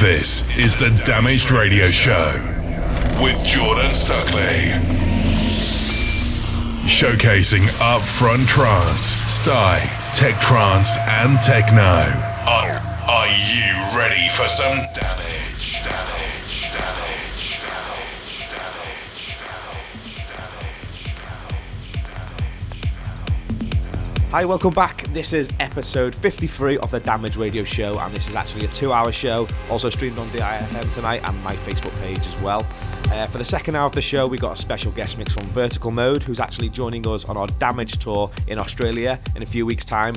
This is the Damaged Radio Show with Jordan Suckley. Showcasing upfront trance, psy, tech trance, and techno. Are, are you ready for some damage? Hi, welcome back. This is episode 53 of the Damage Radio Show, and this is actually a two hour show, also streamed on the IFM tonight and my Facebook page as well. Uh, for the second hour of the show, we got a special guest mix from Vertical Mode, who's actually joining us on our Damage tour in Australia in a few weeks' time.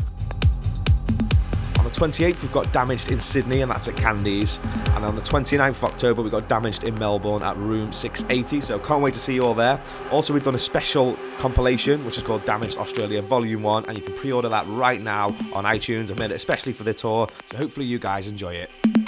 On the 28th, we've got Damaged in Sydney, and that's at Candies. And on the 29th of October, we got Damaged in Melbourne at Room 680. So can't wait to see you all there. Also, we've done a special compilation, which is called Damaged Australia Volume 1, and you can pre order that right now on iTunes. I made it especially for the tour, so hopefully you guys enjoy it.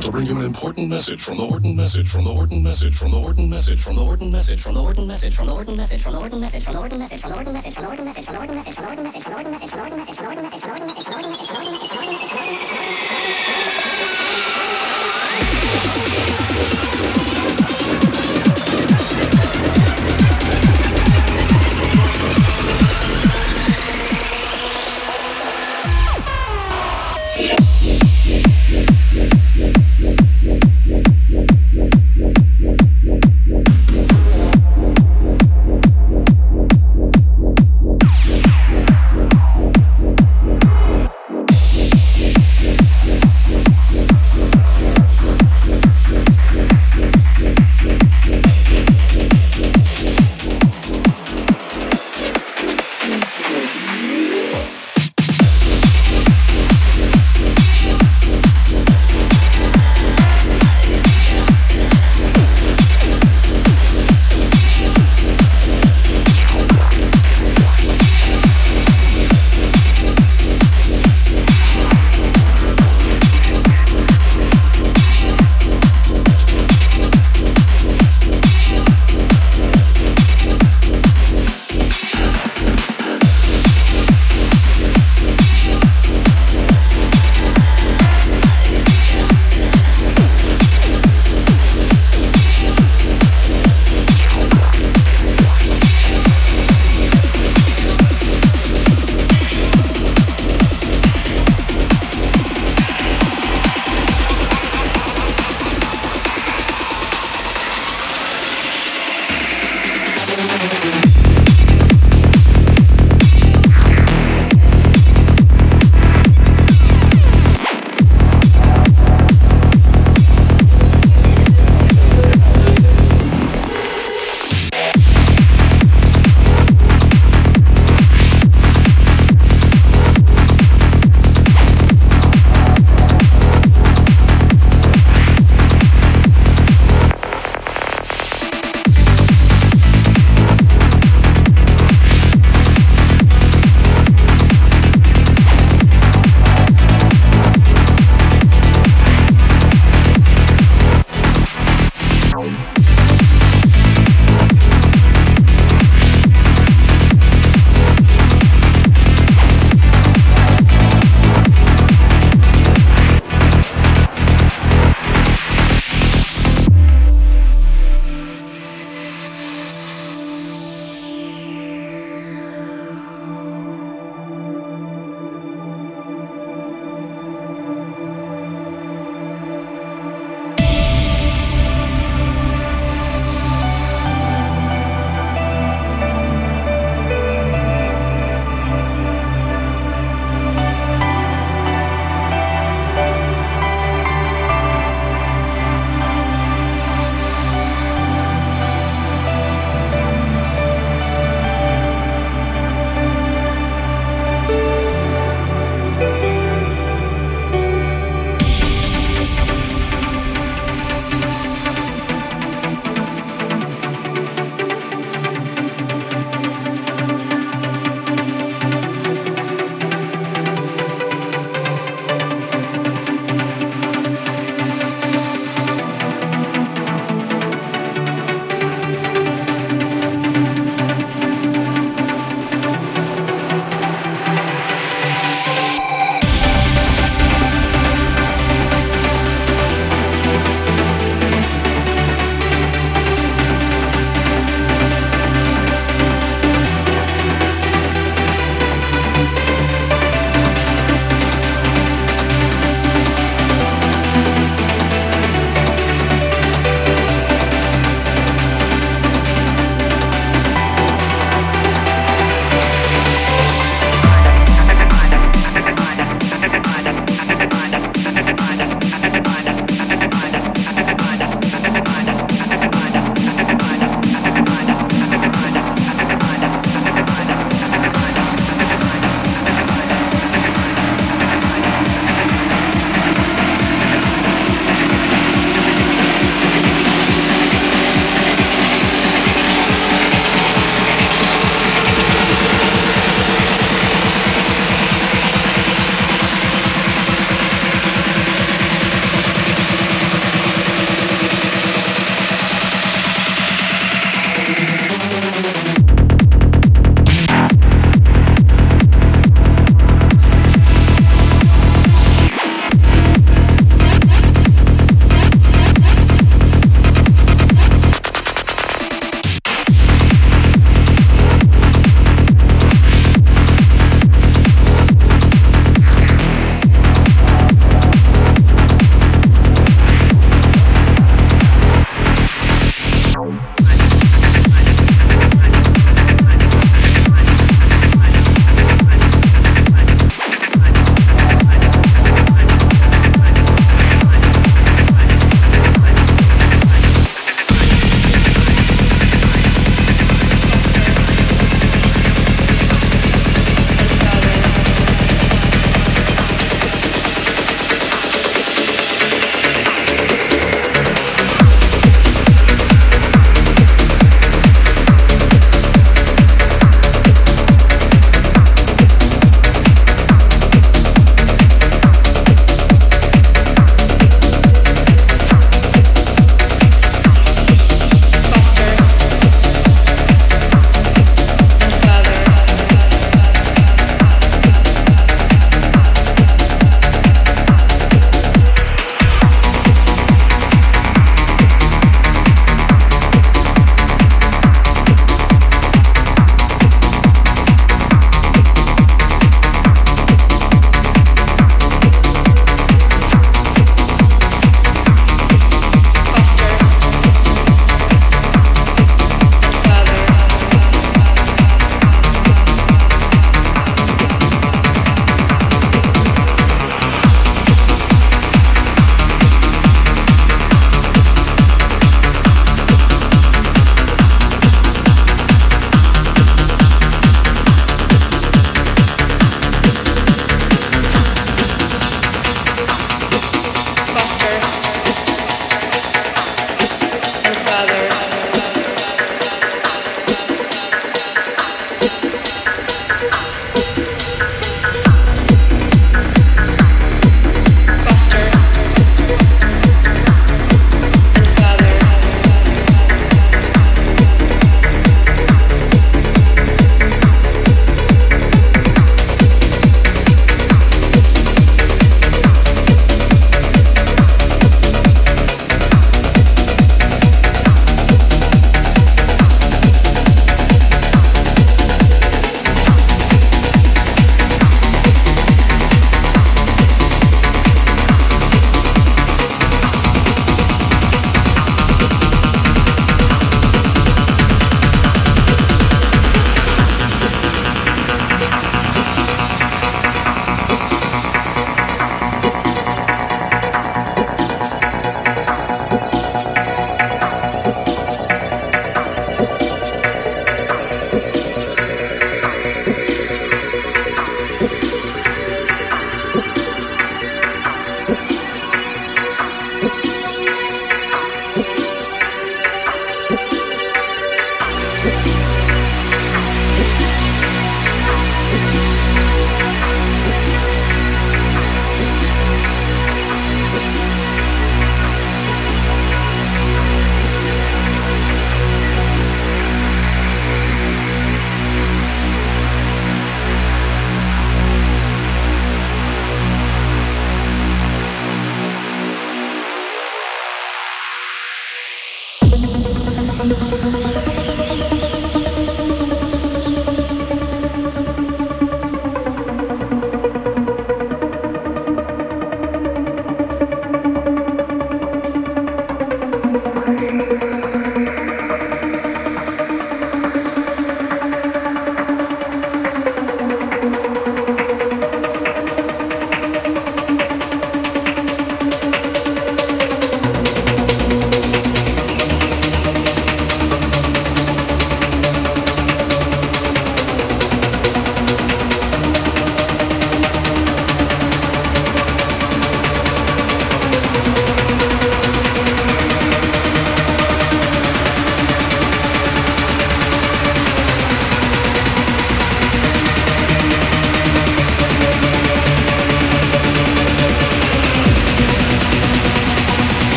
to bring you an important message from the Horton message from the Horton message from the Horton message from the Horton message from the Horton message from the Horton message from the Horton message from the Horton message from the Horton message from the Horton message from the Horton message from the Horton message from the Horton message from the Horton message from the Horton message from the Horton message from the Horton message from the Horton message from the Horton message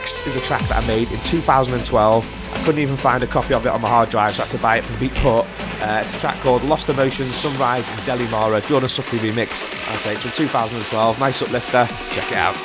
next is a track that I made in 2012. I couldn't even find a copy of it on my hard drive, so I had to buy it from Beatport. Uh, it's a track called Lost Emotions, Sunrise and Deli Mara, Jordan Suckley remix. I say it's from 2012. Nice uplifter. Check it out.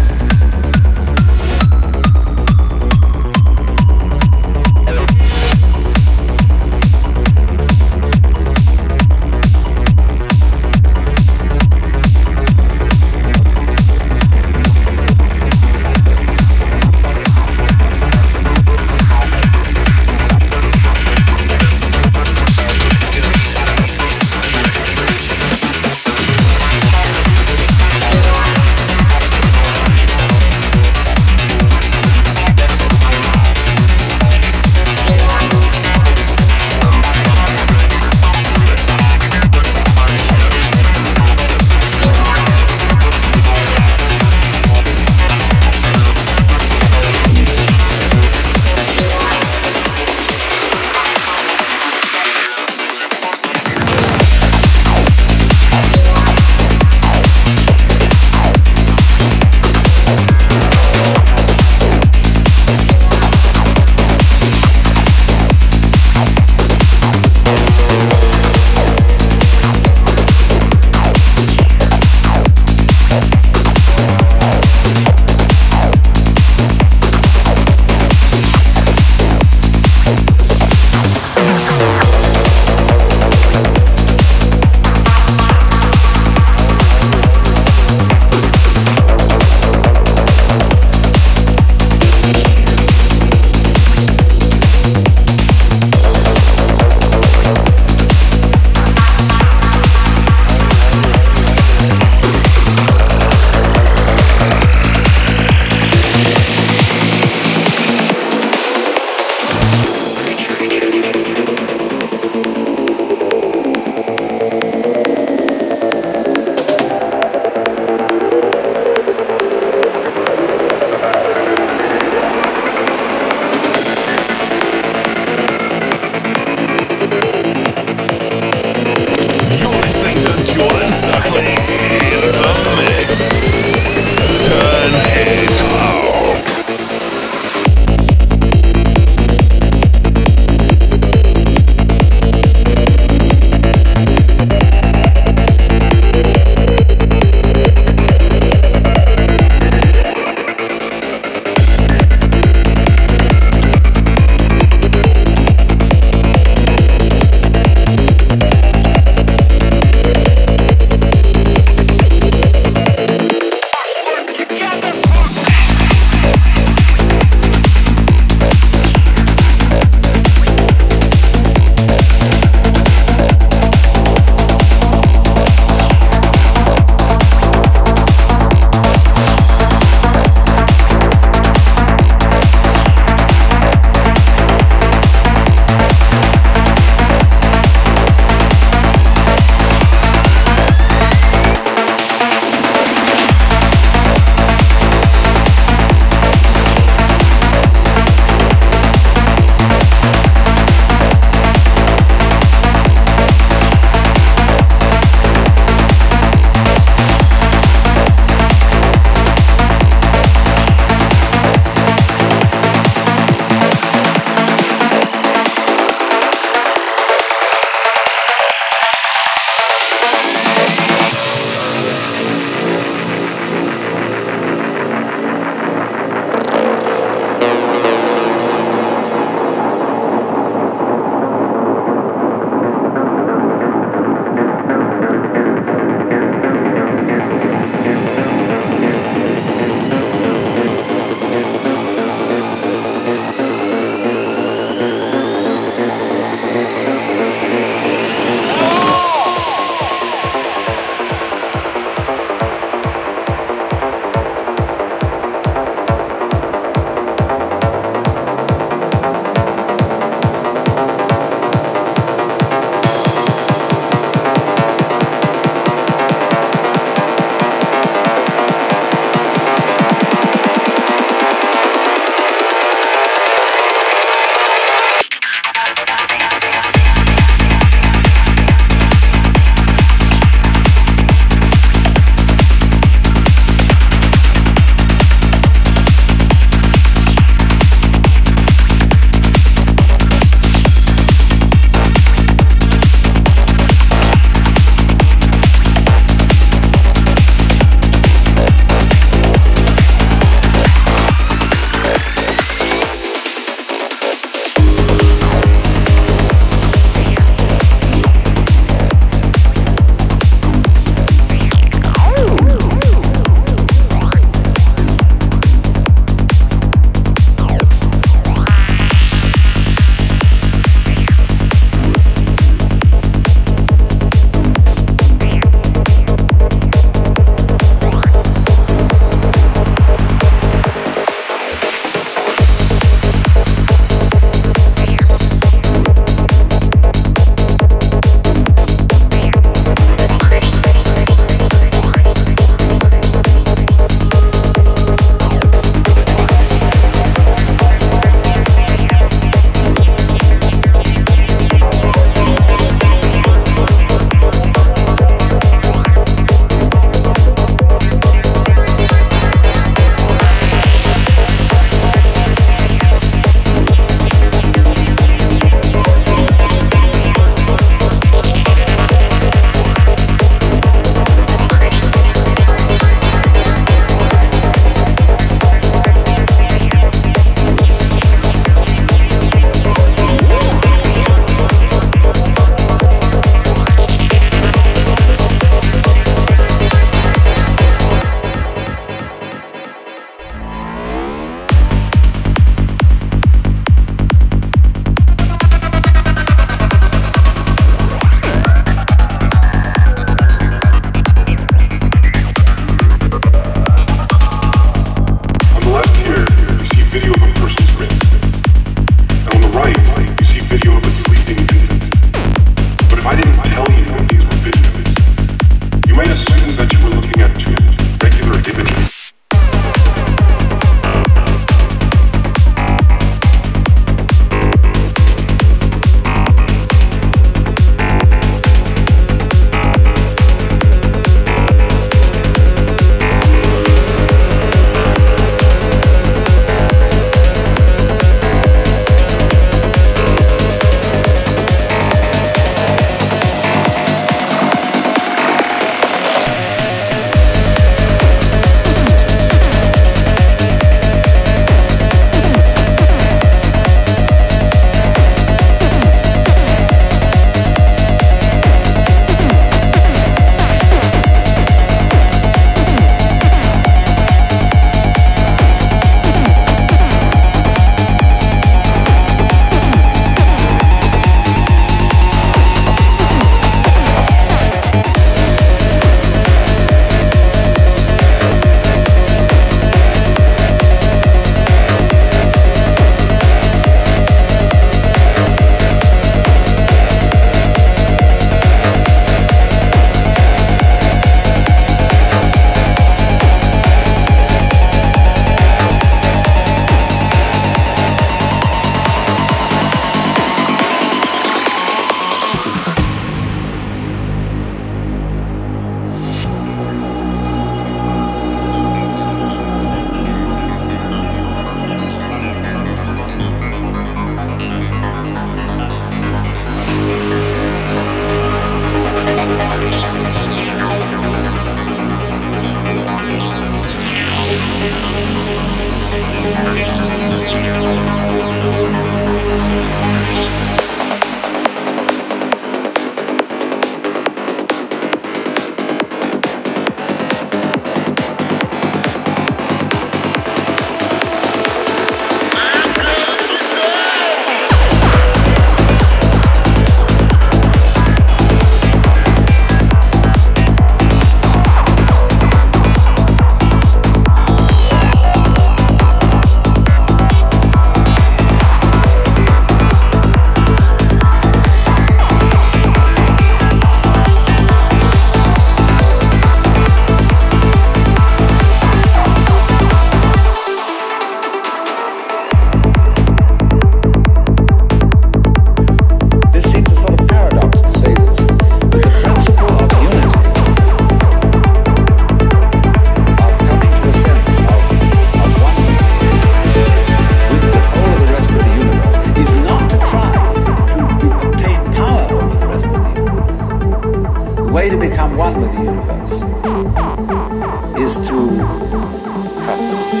Is to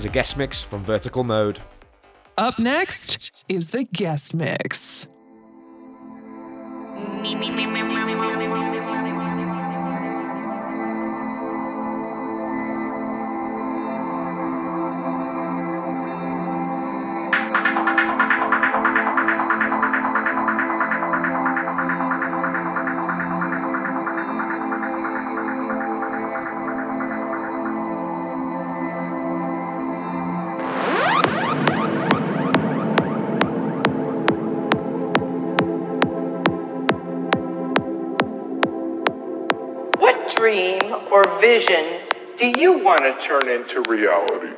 is a guest mix from Vertical Mode. Up next is the guest mix. Vision do you want to turn into reality?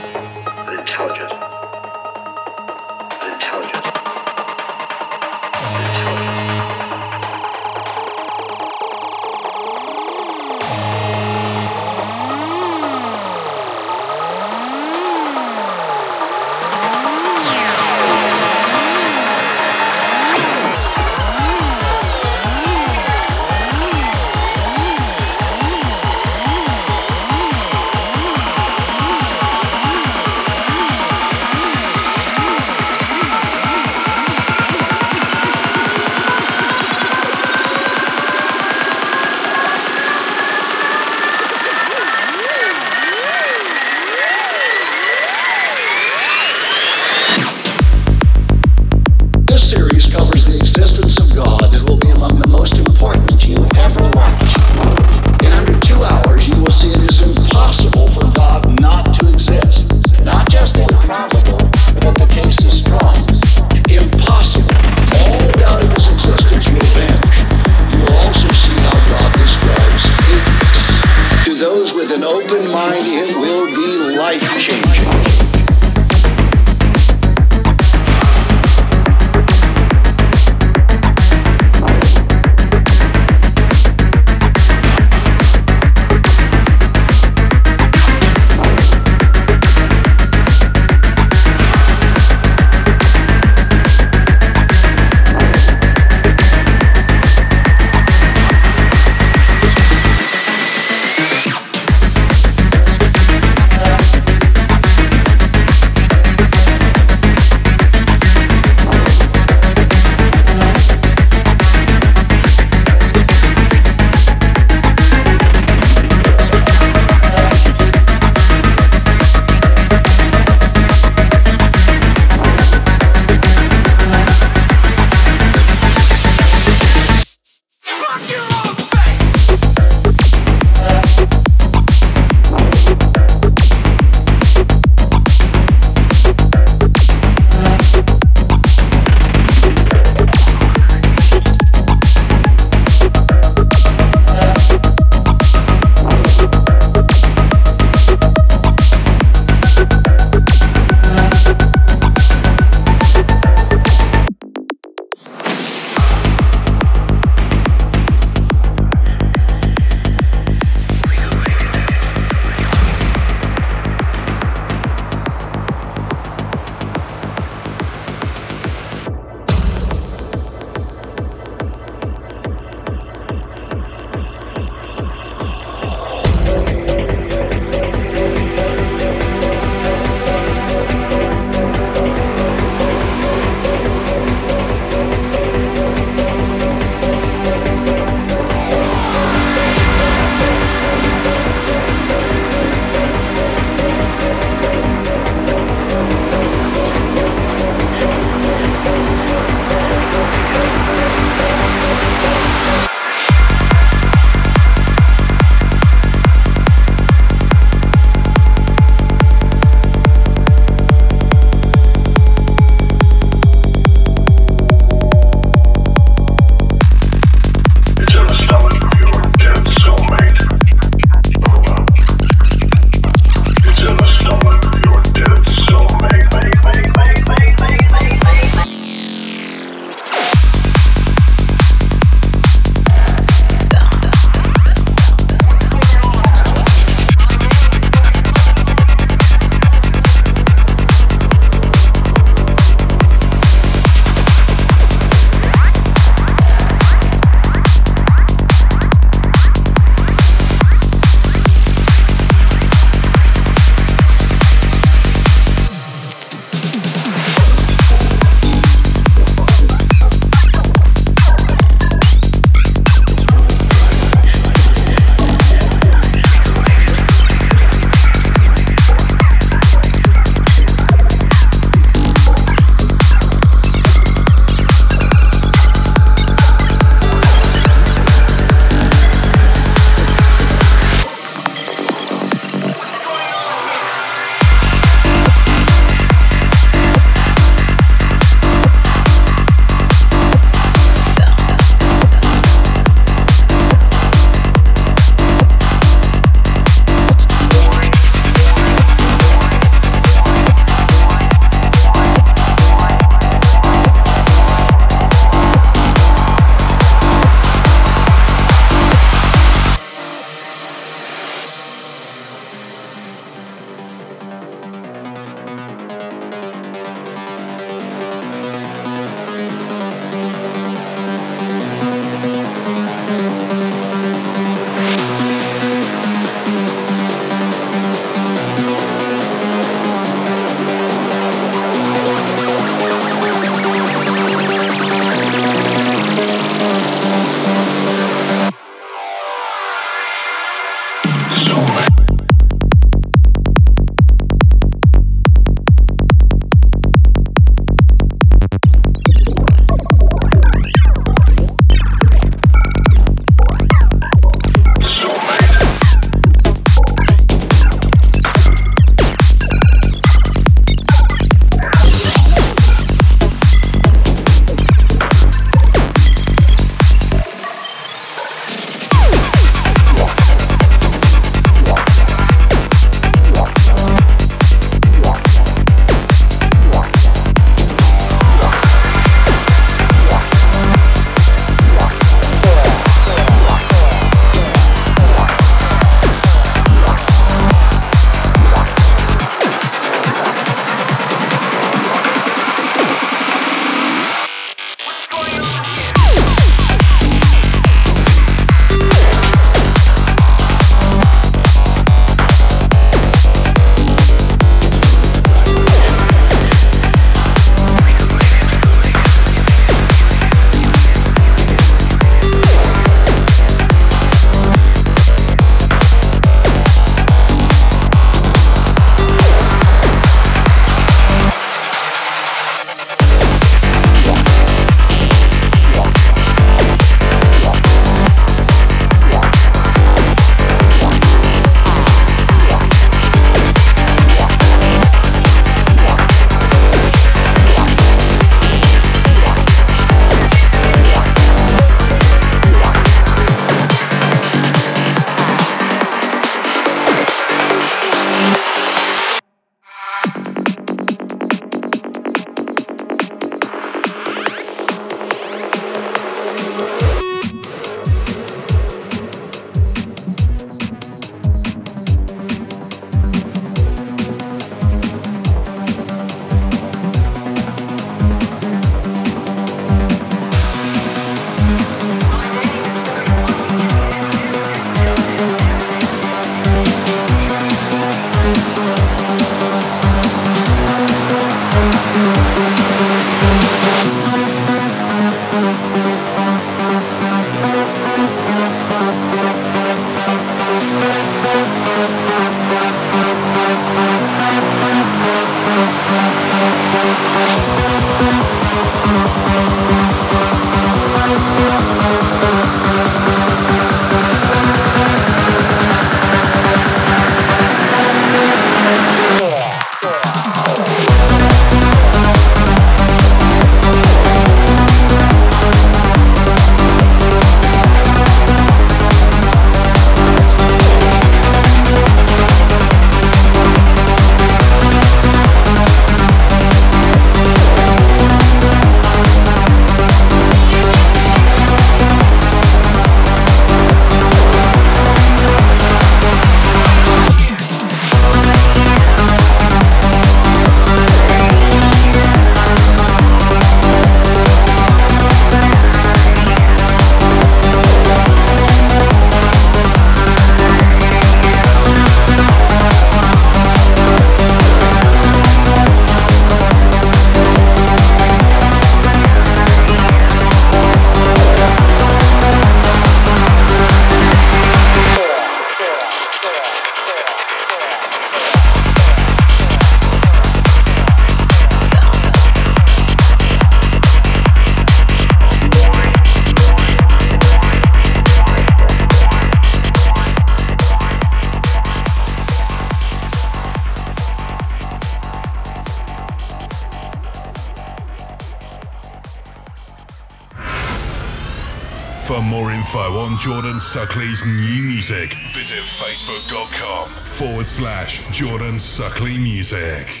Info on Jordan Suckley's new music, visit facebook.com forward slash Jordan Suckley Music.